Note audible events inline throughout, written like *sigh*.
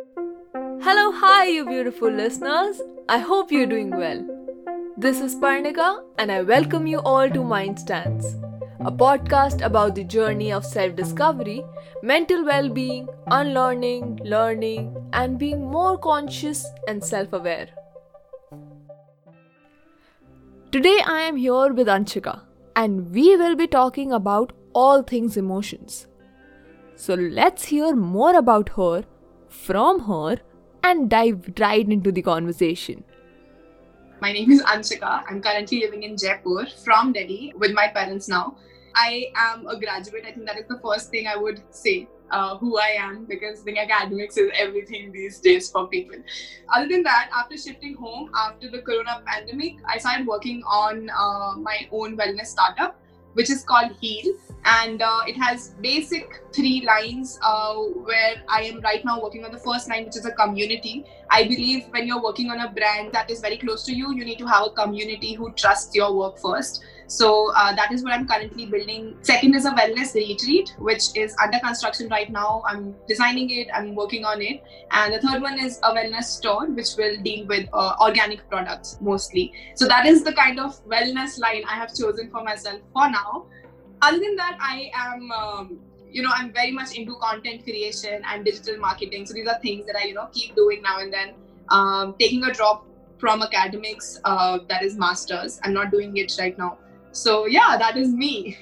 Hello, hi, you beautiful listeners. I hope you're doing well. This is Parnika, and I welcome you all to Mind Stands, a podcast about the journey of self discovery, mental well being, unlearning, learning, and being more conscious and self aware. Today, I am here with Anshika, and we will be talking about all things emotions. So, let's hear more about her, from her, and dive right into the conversation. My name is Anshika. I'm currently living in Jaipur from Delhi with my parents now. I am a graduate. I think that is the first thing I would say uh, who I am because think academics is everything these days for people. Other than that, after shifting home after the corona pandemic, I started working on uh, my own wellness startup which is called Heal. And uh, it has basic three lines uh, where I am right now working on the first line, which is a community. I believe when you're working on a brand that is very close to you, you need to have a community who trusts your work first. So uh, that is what I'm currently building. Second is a wellness retreat, which is under construction right now. I'm designing it, I'm working on it. And the third one is a wellness store, which will deal with uh, organic products mostly. So that is the kind of wellness line I have chosen for myself for now. Other than that, I am. Um, you know, I'm very much into content creation and digital marketing. So these are things that I, you know, keep doing now and then. Um, taking a drop from academics, uh, that is masters. I'm not doing it right now so yeah that is me.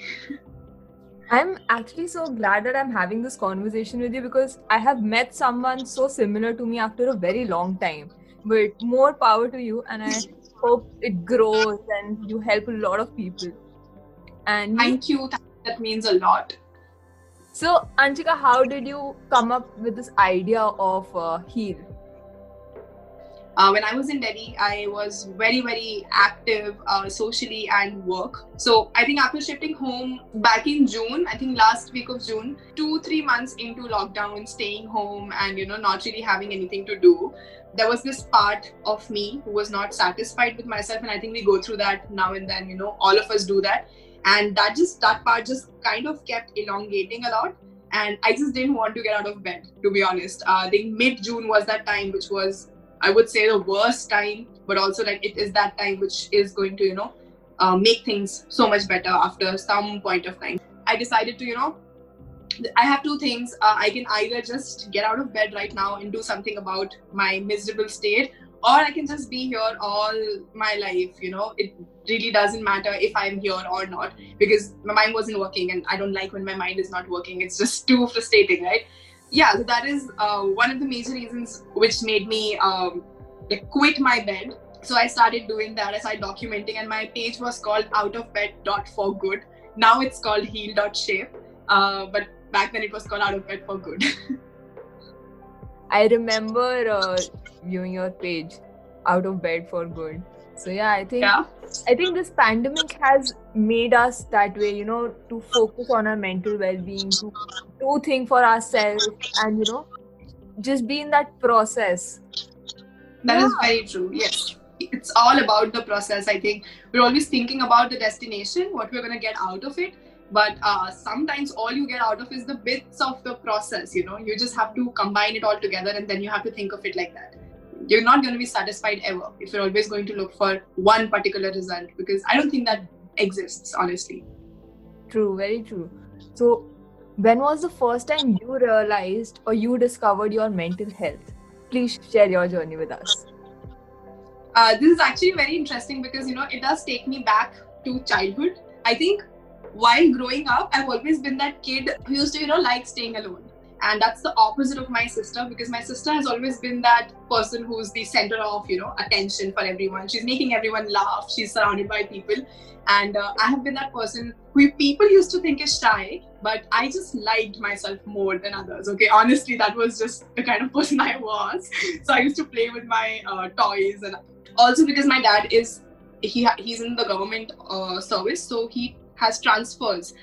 I'm actually so glad that i'm having this conversation with you because i have met someone so similar to me after a very long time but more power to you and i hope it grows and you help a lot of people. And thank you. That means a lot. So anshika how did you come up with this idea of uh, heal uh, when I was in Delhi, I was very, very active uh, socially and work. So I think after shifting home back in June, I think last week of June, two, three months into lockdown, staying home and, you know, not really having anything to do, there was this part of me who was not satisfied with myself. And I think we go through that now and then, you know, all of us do that. And that just, that part just kind of kept elongating a lot and I just didn't want to get out of bed, to be honest. Uh, I think mid June was that time, which was I would say the worst time, but also like it is that time which is going to, you know, uh, make things so much better after some point of time. I decided to, you know, I have two things. Uh, I can either just get out of bed right now and do something about my miserable state, or I can just be here all my life. You know, it really doesn't matter if I'm here or not because my mind wasn't working, and I don't like when my mind is not working. It's just too frustrating, right? Yeah, so that is uh, one of the major reasons which made me um, quit my bed. So I started doing that. I started documenting, and my page was called Out of Bed for good. Now it's called Heal Shape. Uh, but back then it was called Out of Bed for Good. *laughs* I remember uh, viewing your page, Out of Bed for Good. So yeah, I think yeah. I think this pandemic has made us that way, you know, to focus on our mental well-being, to do things for ourselves, and you know, just be in that process. That yeah. is very true. Yes, it's all about the process. I think we're always thinking about the destination, what we're gonna get out of it, but uh, sometimes all you get out of is the bits of the process. You know, you just have to combine it all together, and then you have to think of it like that you're not going to be satisfied ever if you're always going to look for one particular result because I don't think that exists, honestly. True, very true. So, when was the first time you realized or you discovered your mental health? Please share your journey with us. Uh, this is actually very interesting because you know it does take me back to childhood. I think while growing up, I've always been that kid who used to you know like staying alone and that's the opposite of my sister because my sister has always been that person who's the center of you know attention for everyone. She's making everyone laugh. She's surrounded by people. And uh, i have been that person who people used to think is shy but i just liked myself more than others okay? Honestly that was just the kind of person *laughs* i was. So i used to play with my uh, toys and also because my dad is he he's in the government uh, service so he has transfers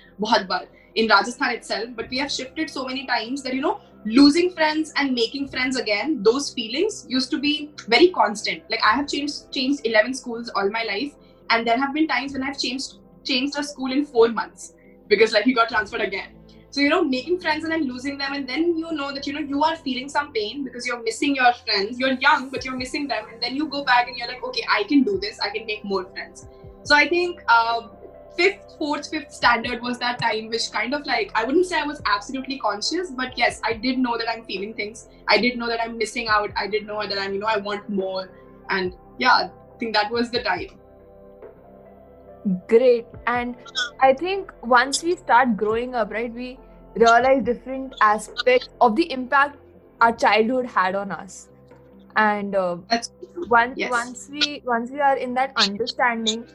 in Rajasthan itself, but we have shifted so many times that you know losing friends and making friends again those feelings used to be very constant like i have changed changed 11 schools all my life and there have been times when i've changed changed a school in 4 months because like he got transferred again So, you know, making friends and then losing them, and then you know that, you know, you are feeling some pain because you're missing your friends. You're young, but you're missing them. And then you go back and you're like, okay, I can do this. I can make more friends. So, I think um, fifth, fourth, fifth standard was that time which kind of like, I wouldn't say I was absolutely conscious, but yes, I did know that I'm feeling things. I did know that I'm missing out. I did know that I'm, you know, I want more. And yeah, I think that was the time. Great. And I think once we start growing up, right, we realize different aspects of the impact our childhood had on us. And uh, once yes. once we once we are in that understanding,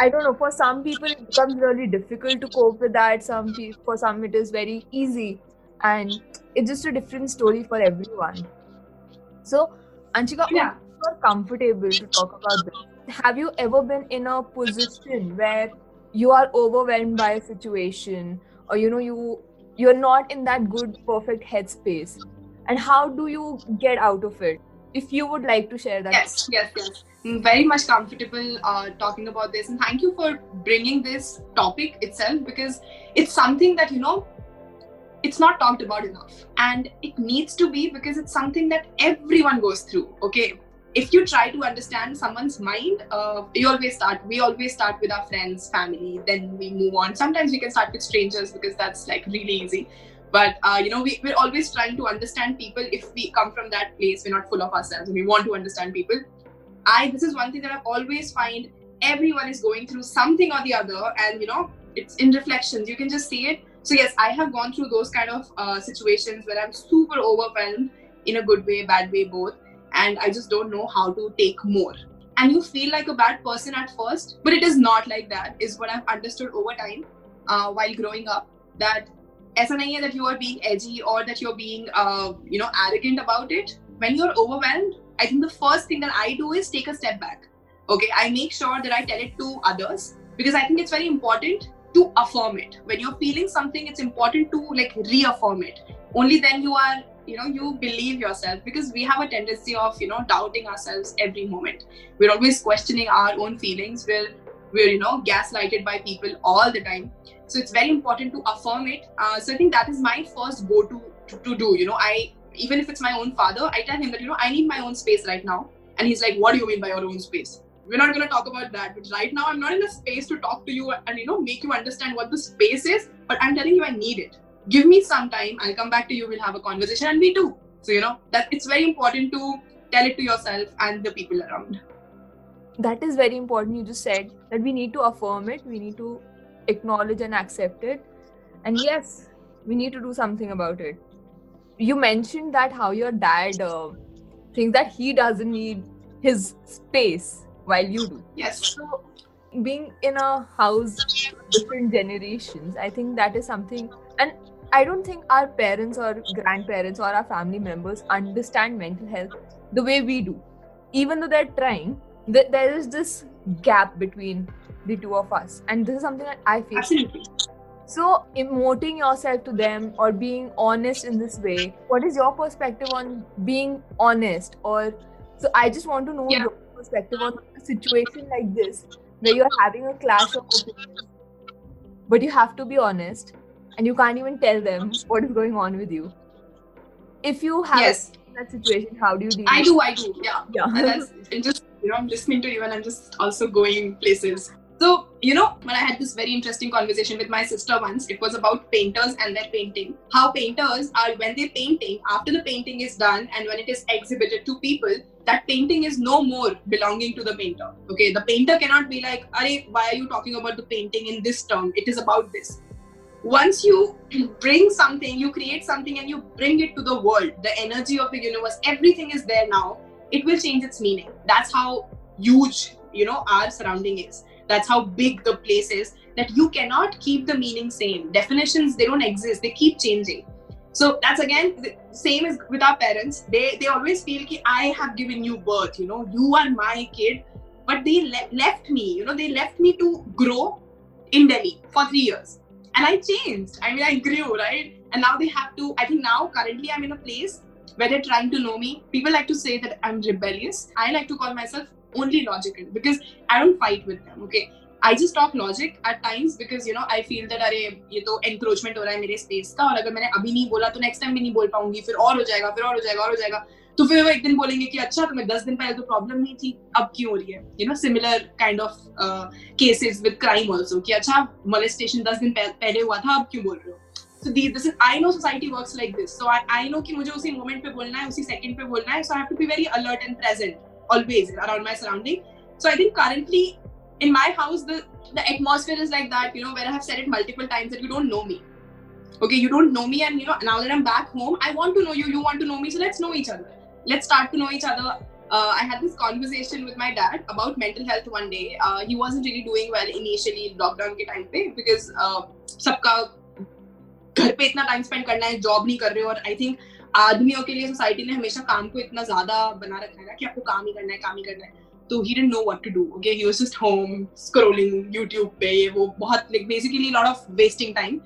I don't know. For some people, it becomes really difficult to cope with that. Some people, for some, it is very easy, and it's just a different story for everyone. So, Anshika, yeah. you're comfortable to talk about this have you ever been in a position where you are overwhelmed by a situation or you know you you're not in that good perfect headspace and how do you get out of it if you would like to share that yes yes yes I'm very much comfortable uh, talking about this and thank you for bringing this topic itself because it's something that you know it's not talked about enough and it needs to be because it's something that everyone goes through okay if you try to understand someone's mind, uh, we always start. We always start with our friends, family, then we move on. Sometimes we can start with strangers because that's like really easy. But uh, you know, we, we're always trying to understand people. If we come from that place, we're not full of ourselves. And we want to understand people. I this is one thing that I always find. Everyone is going through something or the other, and you know, it's in reflections. You can just see it. So yes, I have gone through those kind of uh, situations where I'm super overwhelmed in a good way, bad way, both and I just don't know how to take more. And you feel like a bad person at first, but it is not like that, is what I've understood over time uh, while growing up. That as an idea that you are being edgy or that you're being, uh, you know, arrogant about it. When you're overwhelmed, I think the first thing that I do is take a step back. Okay, I make sure that I tell it to others because I think it's very important to affirm it. When you're feeling something, it's important to like reaffirm it. Only then you are you know you believe yourself because we have a tendency of you know doubting ourselves every moment we're always questioning our own feelings we're we're you know gaslighted by people all the time. So it's very important to affirm it. Uh, so i think that is my first go to, to to do you know. I even if it's my own father i tell him that you know i need my own space right now. And he's like what do you mean by your own space? We're not going to talk about that but right now i'm not in a space to talk to you and you know make you understand what the space is but i'm telling you i need it. Give me some time. I'll come back to you. We'll have a conversation and we do. So you know that it's very important to tell it to yourself and the people around that is very important. You just said that we need to affirm it we need to acknowledge and accept it. And yes we need to do something about it. You mentioned that how your dad uh, thinks that he doesn't need his space while you do. Yes. So being in a house different generations i think that is something and I don't think our parents or grandparents or our family members understand mental health the way we do. Even though they're trying, th- there is this gap between the two of us. And this is something that I feel. Absolutely. So, emoting yourself to them or being honest in this way, what is your perspective on being honest? Or so I just want to know yeah. your perspective on a situation like this where you're having a clash of opinions, but you have to be honest and you can't even tell them what is going on with you. If you have yes. That situation, how do you deal? I do, I do, yeah. Yeah. and that's *laughs* and just you know, I'm listening to you and I'm just also going places. So, you know, when I had this very interesting conversation with my sister once, it was about painters and their painting. How painters are, when they're painting, after the painting is done and when it is exhibited to people, that painting is no more belonging to the painter. Okay, the painter cannot be like, why are you talking about the painting in this term? It is about this once you *clears throat* bring something, you create something and you bring it to the world, the energy of the universe, everything is there now, it will change its meaning. That's how huge, you know, our surrounding is. That's how big the place is that you cannot keep the meaning same. Definitions, they don't exist, they keep changing. So that's again same as with our parents. They they always feel like I have given you birth, you know, you are my kid. But they le- left me, you know, they left me to grow in Delhi for three years and I changed. I mean, I grew, right? And now they have to. I think now currently I'm in a place where they're trying to know me. People like to say that I'm rebellious. I like to call myself only logical because I don't fight with them. Okay, I just talk logic eight times because you know I feel that अरे ये तो encroachment हो रहा है मेरे space का और अगर मैंने अभी नहीं बोला तो नेक्स्ट टाइम भी नहीं बोल पाऊंगी फिर और हो जाएगा फिर और हो जाएगा और हो जाएगा तो फिर वो एक दिन बोलेंगे कि अच्छा तो तुम्हें दस दिन पहले तो प्रॉब्लम नहीं थी, अब क्यों हो रही है? You know similar kind of cases with crime also कि अच्छा मोलेस्टेशन दस दिन पहले हुआ था, अब क्यों बोल रहे हो? So the this I know society work like this so I know कि मुझे उसी मोमेंट पे बोलना है, उसी सेकंड पे बोलना है so I have to be very alert and present always around my surrounding so I think currently in my house the the atmosphere is like that, you know, where i have said it multiple times that you don't know me. Okay, you don't know me and, you know, now that i'm back home, i want to know you you want to know me, so let's know each other. Let's start to know each other. Uh, I had this conversation with my dad about mental health one day. Uh, he wasn't really doing well initially lockdown के time पे because uh, सबका घर पे इतना time spend करना है job नहीं कर रहे हो और आई थिंक आदमियों के लिए सोसाइटी ने हमेशा काम को इतना ज़्यादा बना रखा है कि आपको काम ही करना है काम ही करना है तो he didn't know what to do okay he was just home scrolling YouTube पे ये वो बहुत like basically lot of wasting time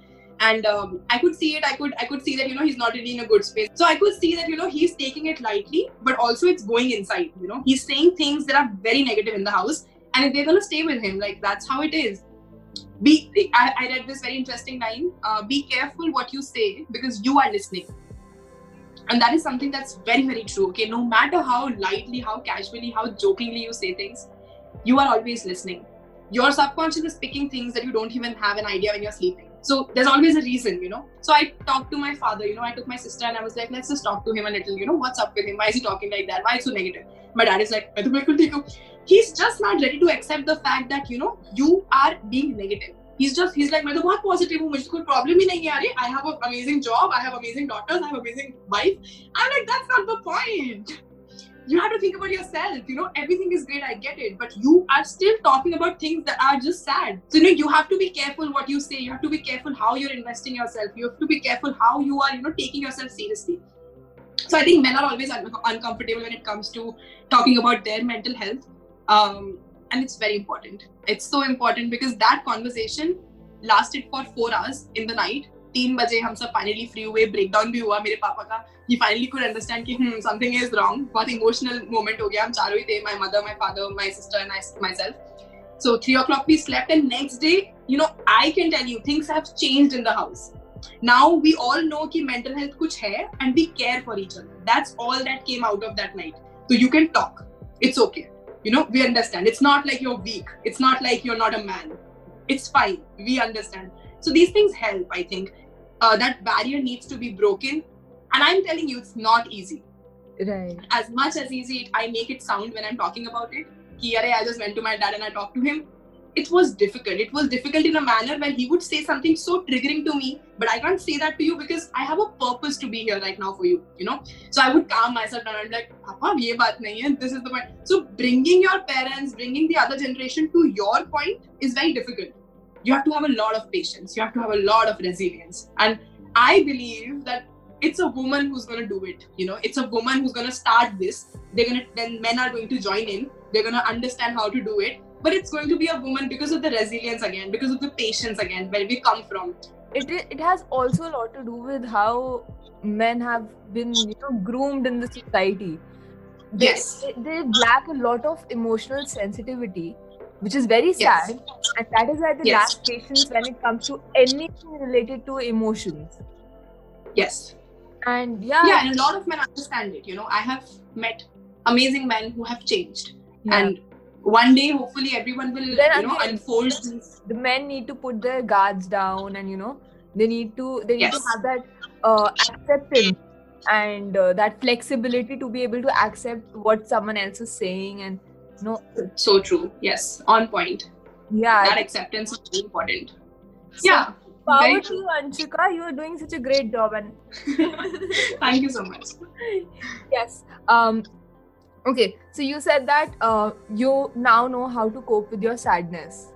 and um, i could see it i could i could see that you know he's not really in a good space. So i could see that you know he's taking it lightly but also it's going inside you know. He's saying things that are very negative in the house and they're going to stay with him like that's how it is. Be I, I read this very interesting line uh, be careful what you say because you are listening. And that is something that's very very true okay? No matter how lightly how casually how jokingly you say things you are always listening. Your subconscious is picking things that you don't even have an idea when you're sleeping so there's always a reason, you know. So I talked to my father, you know, I took my sister and I was like, let's just talk to him a little, you know, what's up with him? Why is he talking like that? Why is so negative? My dad is like, he's just not ready to accept the fact that, you know, you are being negative. He's just, he's like, मैं तो बहुत positive हूँ मुझे कोई problem ही नहीं है I have an amazing job, I have amazing daughters, I have amazing wife. I'm like, that's not the point you have to think about yourself. You know, everything is great, I get it, but you are still talking about things that are just sad. So, you know, you have to be careful what you say. You have to be careful how you're investing yourself. You have to be careful how you are, you know, taking yourself seriously. So, I think men are always un- uncomfortable when it comes to talking about their mental health. Um, and it's very important. It's so important because that conversation lasted for four hours in the night तीन बजे हम सब finally free हुए breakdown भी हुआ मेरे पापा का। ही फाइनली कुड अंडरस्टैंड कि समथिंग इज़ रॉन्ग बहुत इमोशनल मोमेंट हो गया। हम चारों ही थे my mother my father my sister and myself so three o'clock we slept and next day you know I can tell you things have changed in the house now we all know कि mental health कुछ है and we care for each other that's all that came out of that night so, you can talk. It's okay. You know, we understand. It's not like you're weak. It's not like you're not a man. It's fine. We understand. So, these things help, i think. Uh, that barrier needs to be broken. And i'm telling you it's not easy. Right. As much as easy i make it sound when i'm talking about it i just went to my dad and i talked to him. It was difficult. It was difficult in a manner where he would say something so triggering to me but i can't say that to you because i have a purpose to be here right now for you you know? So i would calm myself down. And be like Papa, ye baat nahi hai. this is the point. So bringing your parents bringing the other generation to your point is very difficult you have to have a lot of patience. You have to have a lot of resilience. And i believe that it's a woman who's going to do it you know? It's a woman who's going to start this. They're going to then men are going to join in. They're going to understand how to do it. But it's going to be a woman because of the resilience again because of the patience again where we come from. It it has also a lot to do with how men have been you know groomed in the society. Yes. they, they lack a lot of emotional sensitivity which is very sad. Yes. And that is why the yes. lack patience when it comes to anything related to emotions. Yes. And yeah. Yeah, and a lot of men understand it. You know, I have met amazing men who have changed. Yeah. And one day, hopefully, everyone will, then you know, unfold. The men need to put their guards down and, you know, they need to they need yes. to have that uh, acceptance and uh, that flexibility to be able to accept what someone else is saying and no so true yes on point yeah that acceptance is very important so, yeah power to you anshika you are doing such a great job and *laughs* thank you so much yes um okay so you said that uh, you now know how to cope with your sadness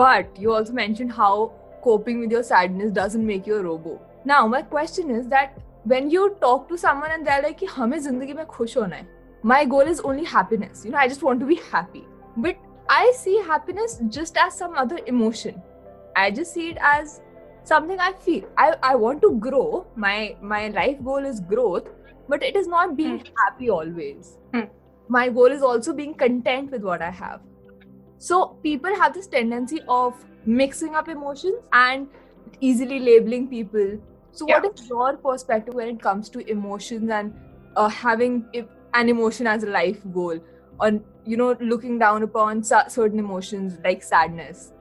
but you also mentioned how coping with your sadness doesn't make you a robo now my question is that when you talk to someone and they're like हमें जिंदगी में खुश होना है my goal is only happiness. You know i just want to be happy. But i see happiness just as some other emotion. I just see it as something i feel. I, I want to grow. My my life goal is growth but it is not being hmm. happy always. Hmm. my goal is also being content with what i have. So people have this tendency of mixing up emotions and easily labeling people. So yeah. what is your perspective when it comes to emotions and uh, having an emotion as a life goal or you know looking down upon certain emotions like sadness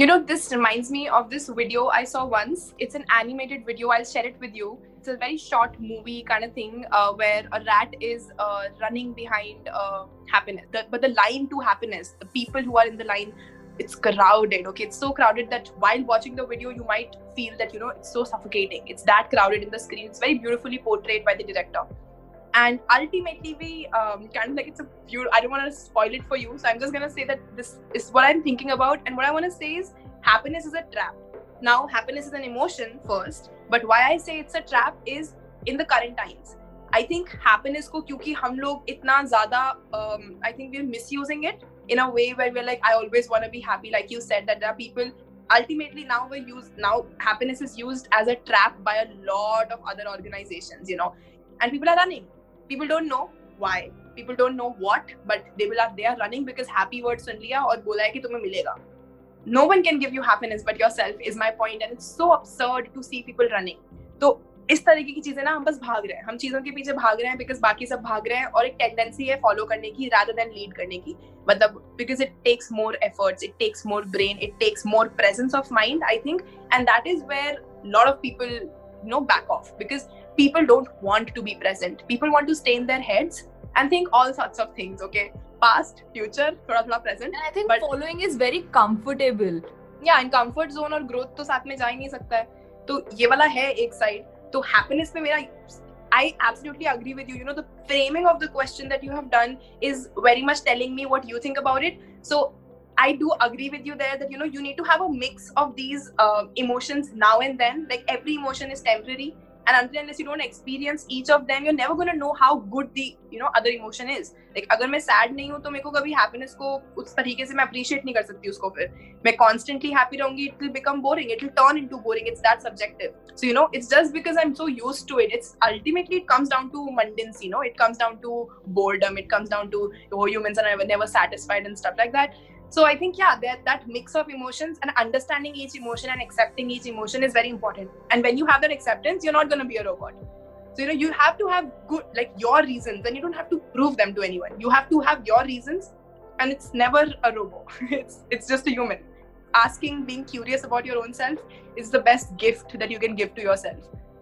you know, this reminds me of this video I saw once. It's an animated video. I'll share it with you. It's a very short movie kind of thing uh, where a rat is uh, running behind uh, happiness. The, but the line to happiness, the people who are in the line, it's crowded. Okay, it's so crowded that while watching the video, you might feel that you know it's so suffocating. It's that crowded in the screen. It's very beautifully portrayed by the director and ultimately we um, kind of like it's a pure i don't want to spoil it for you so i'm just going to say that this is what i'm thinking about and what i want to say is happiness is a trap. Now happiness is an emotion first but why i say it's a trap is in the current times. I think happiness ko kyunki hum itna zyada um, i think we're misusing it in a way where we're like i always want to be happy like you said that there are people ultimately now we're used now happiness is used as a trap by a lot of other organizations you know? And people are running people don't know why people don't know what but they will are they are running because happy word sun liya aur bola hai ki tumhe milega no one can give you happiness but yourself is my point and it's so absurd to see people running तो इस तरीके की चीज़ें ना हम बस भाग रहे हैं हम चीज़ों के पीछे भाग रहे हैं बिकॉज़ बाकी सब भाग रहे हैं और एक टेंडेंसी है फॉलो करने की रादर देन लीड करने की मतलब because it takes more efforts it takes more brain it takes more presence of mind I think and that is where lot of people no back off because people don't want to be present. People want to stay in their heads and think all sorts of things. Okay, past, future, thoda thoda present. And I think but, following is very comfortable. Yeah, in comfort zone और growth तो साथ में जा ही नहीं सकता है. तो ये वाला है एक side. तो happiness में मेरा I absolutely agree with you. You know, the framing of the question that you have done is very much telling me what you think about it. So I do agree with you there that you know you need to have a mix of these uh, emotions now and then. Like every emotion is temporary and until unless you don't experience each of them you're never going to know how good the you know other emotion is like अगर मैं sad नहीं हूँ तो मेरे को कभी happiness को उस तरीके से मैं appreciate नहीं कर सकती उसको फिर मैं constantly happy रहूंगी it will become boring it will turn into boring it's that subjective so you know it's just because I'm so used to it it's ultimately it comes down to mundancy you know it comes down to boredom it comes down to oh humans are never, never satisfied and stuff like that so i think yeah that that mix of emotions and understanding each emotion and accepting each emotion is very important. And when you have that acceptance you're not going to be a robot. So you know you have to have good like your reasons and you don't have to prove them to anyone. You have to have your reasons and it's never a robot. *laughs* It's it's just a human. Asking being curious about your own self is the best gift that you can give to yourself.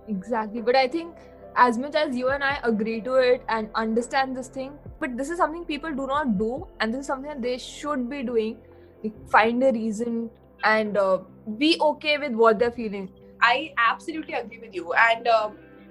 Exactly. But i think as much as you and I agree to it and understand this thing, but this is something people do not do, and this is something that they should be doing. Like, find a reason and uh, be okay with what they're feeling. I absolutely agree with you, and uh,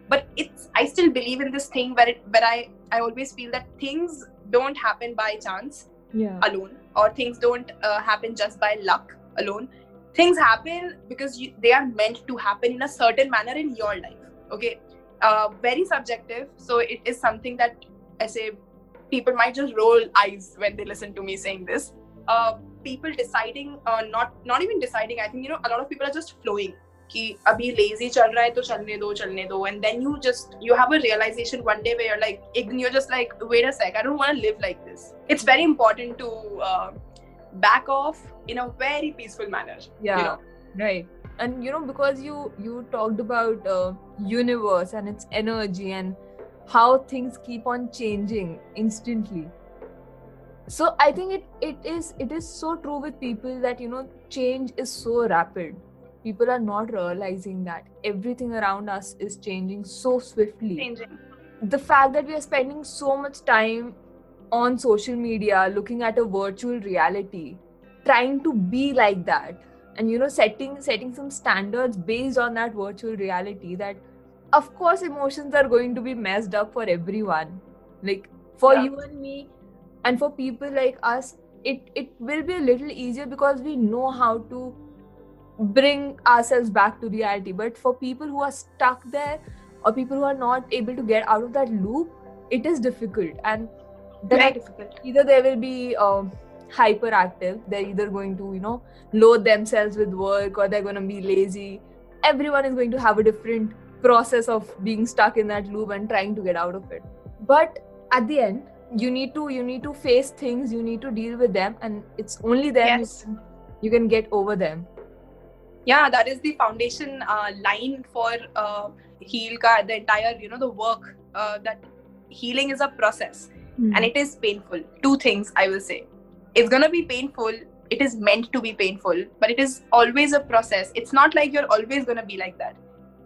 but it's I still believe in this thing where it where I I always feel that things don't happen by chance yeah. alone, or things don't uh, happen just by luck alone. Things happen because you, they are meant to happen in a certain manner in your life. Okay, uh, very subjective. So it is something that I say people might just roll eyes when they listen to me saying this. Uh, people deciding, uh, not not even deciding. I think you know a lot of people are just flowing. कि अभी lazy चल रहा है तो चलने दो चलने दो and then you just you have a realization one day where you're like you're just like wait a sec I don't want to live like this it's very important to uh, back off in a very peaceful manner yeah you know? right and you know because you you talked about uh, universe and its energy and how things keep on changing instantly. So i think it it is it is so true with people that you know change is so rapid. People are not realizing that everything around us is changing so swiftly. Changing. the fact that we are spending so much time on social media looking at a virtual reality trying to be like that and you know setting setting some standards based on that virtual reality that of course emotions are going to be messed up for everyone like for yeah. you and me and for people like us it it will be a little easier because we know how to bring ourselves back to reality but for people who are stuck there or people who are not able to get out of that loop it is difficult and then difficult. either there will be um, hyperactive. They're either going to you know load themselves with work or they're going to be lazy. Everyone is going to have a different process of being stuck in that loop and trying to get out of it. But at the end you need to you need to face things you need to deal with them and it's only then Yes. you, can, you can get over them. Yeah that is the foundation uh, line for uh, heal ka the entire you know the work uh, that healing is a process. And it is painful. Two things i will say it's going to be painful. It is meant to be painful but it is always a process. It's not like you're always going to be like that.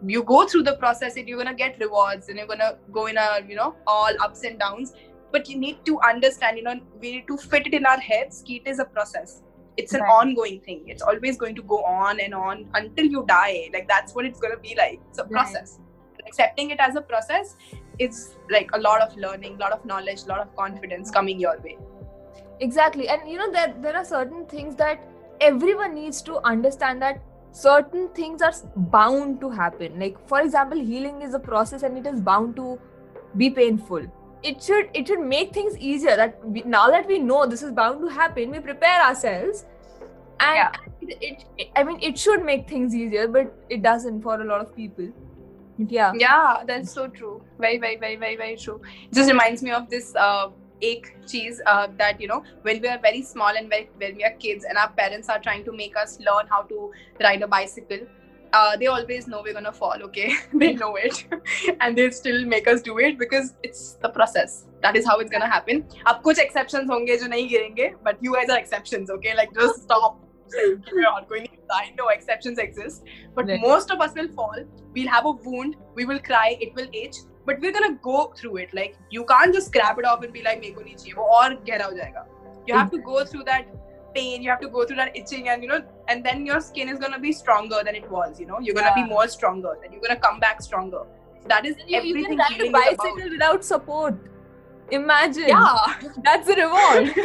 You go through the process and you're going to get rewards and you're going to go in a you know all ups and downs. But you need to understand you know we need to fit it in our heads. It is a process. It's an Right. ongoing thing. It's always going to go on and on until you die. Like that's what it's going to be like. It's a Right. process. Accepting it as a process is like a lot of learning a lot of knowledge a lot of confidence coming your way exactly. And you know there there are certain things that everyone needs to understand that certain things are bound to happen. Like for example healing is a process and it is bound to be painful. It should it should make things easier that we, now that we know this is bound to happen we prepare ourselves. And Yeah. it, it, i mean it should make things easier but it doesn't for a lot of people. Yeah. Yeah that's so true. Very very very very very true. It just reminds me of this uh ek cheez uh, that you know when we are very small and when we are kids and our parents are trying to make us learn how to ride a bicycle uh, they always know we're gonna fall okay *laughs* they know it *laughs* and they still make us do it because it's the process that is how it's gonna happen Up, kuch exceptions honge jo nahi girenge but you guys are exceptions okay like just stop I know exceptions exist, but right. most of us will fall. We'll have a wound. We will cry. It will itch but we're gonna go through it like you can't just scrap it off and be like मेरे को नहीं चाहिए वो और गहरा हो जाएगा you have to go through that pain you have to go through that itching and you know and then your skin is gonna be stronger than it was you know you're gonna be Yeah. more stronger and you're gonna come back stronger that is you, you everything can ride a healing is bicycle about. without support imagine yeah that's a reward *laughs*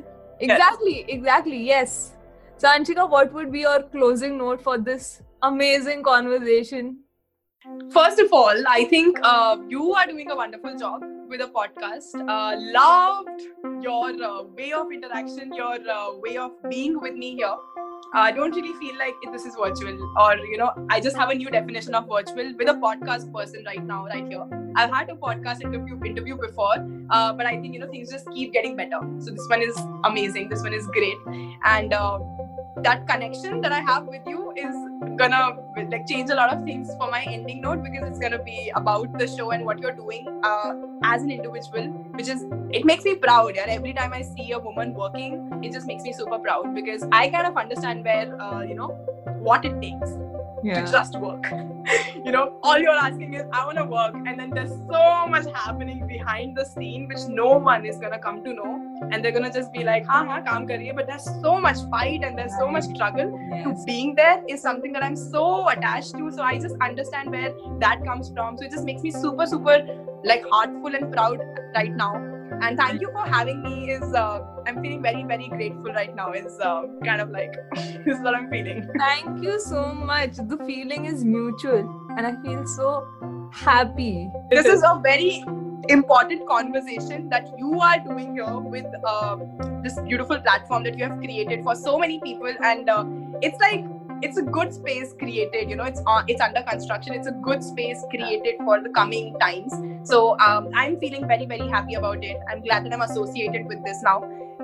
*laughs* exactly exactly yes so anshika what would be your closing note for this amazing conversation First of all, I think uh, you are doing a wonderful job with a podcast. Uh, loved your uh, way of interaction, your uh, way of being with me here. I don't really feel like this is virtual, or you know, I just have a new definition of virtual with a podcast person right now, right here. I've had a podcast interview interview before, uh, but I think you know things just keep getting better. So this one is amazing. This one is great, and uh, that connection that I have with you is gonna like change a lot of things for my ending note because it's gonna be about the show and what you're doing uh, as an individual, which is it makes me proud. And every time I see a woman working, it just makes me super proud because I kind of understand where uh, you know what it takes to just work. *laughs* you know, all you're asking is, I want to work, and then there's so much happening behind the scene which no one is gonna come to know, and they're gonna just be like, "Ha ha, kaam kariye," but there's so much fight and there's so much struggle. To being there is something that I'm so attached to, so I just understand where that comes from. So it just makes me super, super like heartful and proud right now. And thank you for having me. Is uh, I'm feeling very, very grateful right now. Is uh, kind of like this *laughs* is what I'm feeling. thank you so much the feeling is mutual and i feel so happy this is a very important conversation that you are doing here with uh, this beautiful platform that you have created for so many people and uh, it's like it's a good space created you know it's on it's under construction. It's a good space created for the coming times. So um, i'm feeling very very happy about it. I'm glad that i'm associated with this now.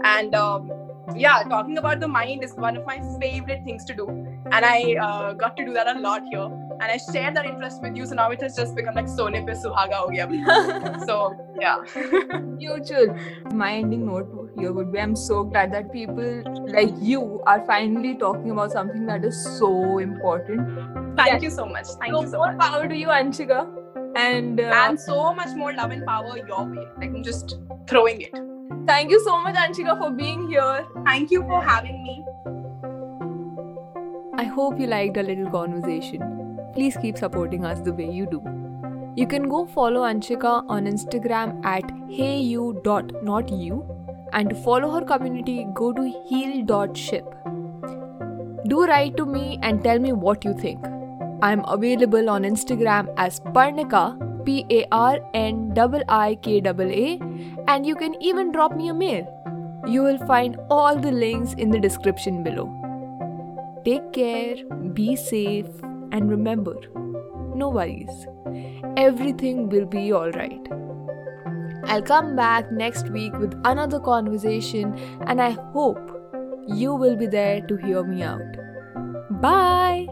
And um, yeah talking about the mind is one of my favorite things to do. And i uh, got to do that a lot here. And I shared that interest with you. So now it has just become like Sone pe suhaga ho gaya. *laughs* So yeah, mutual my ending note here would be i'm so glad that people like you are finally talking about something that is so important thank Yeah. you so much. Thank so you so more much. power to you anshika and uh, And so much more love and power your way. Like I'm just throwing it. thank you so much anshika for being here Thank you for having me. I hope you liked our little conversation. Please keep supporting us the way you do. You can go follow Anshika on Instagram at heyu.notyou and to follow her community, go to heal.ship. Do write to me and tell me what you think. I'm available on Instagram as Parnika, P A R N I K A, and you can even drop me a mail. You will find all the links in the description below. Take care, be safe, and remember no worries. Everything will be alright. I'll come back next week with another conversation, and I hope you will be there to hear me out. Bye!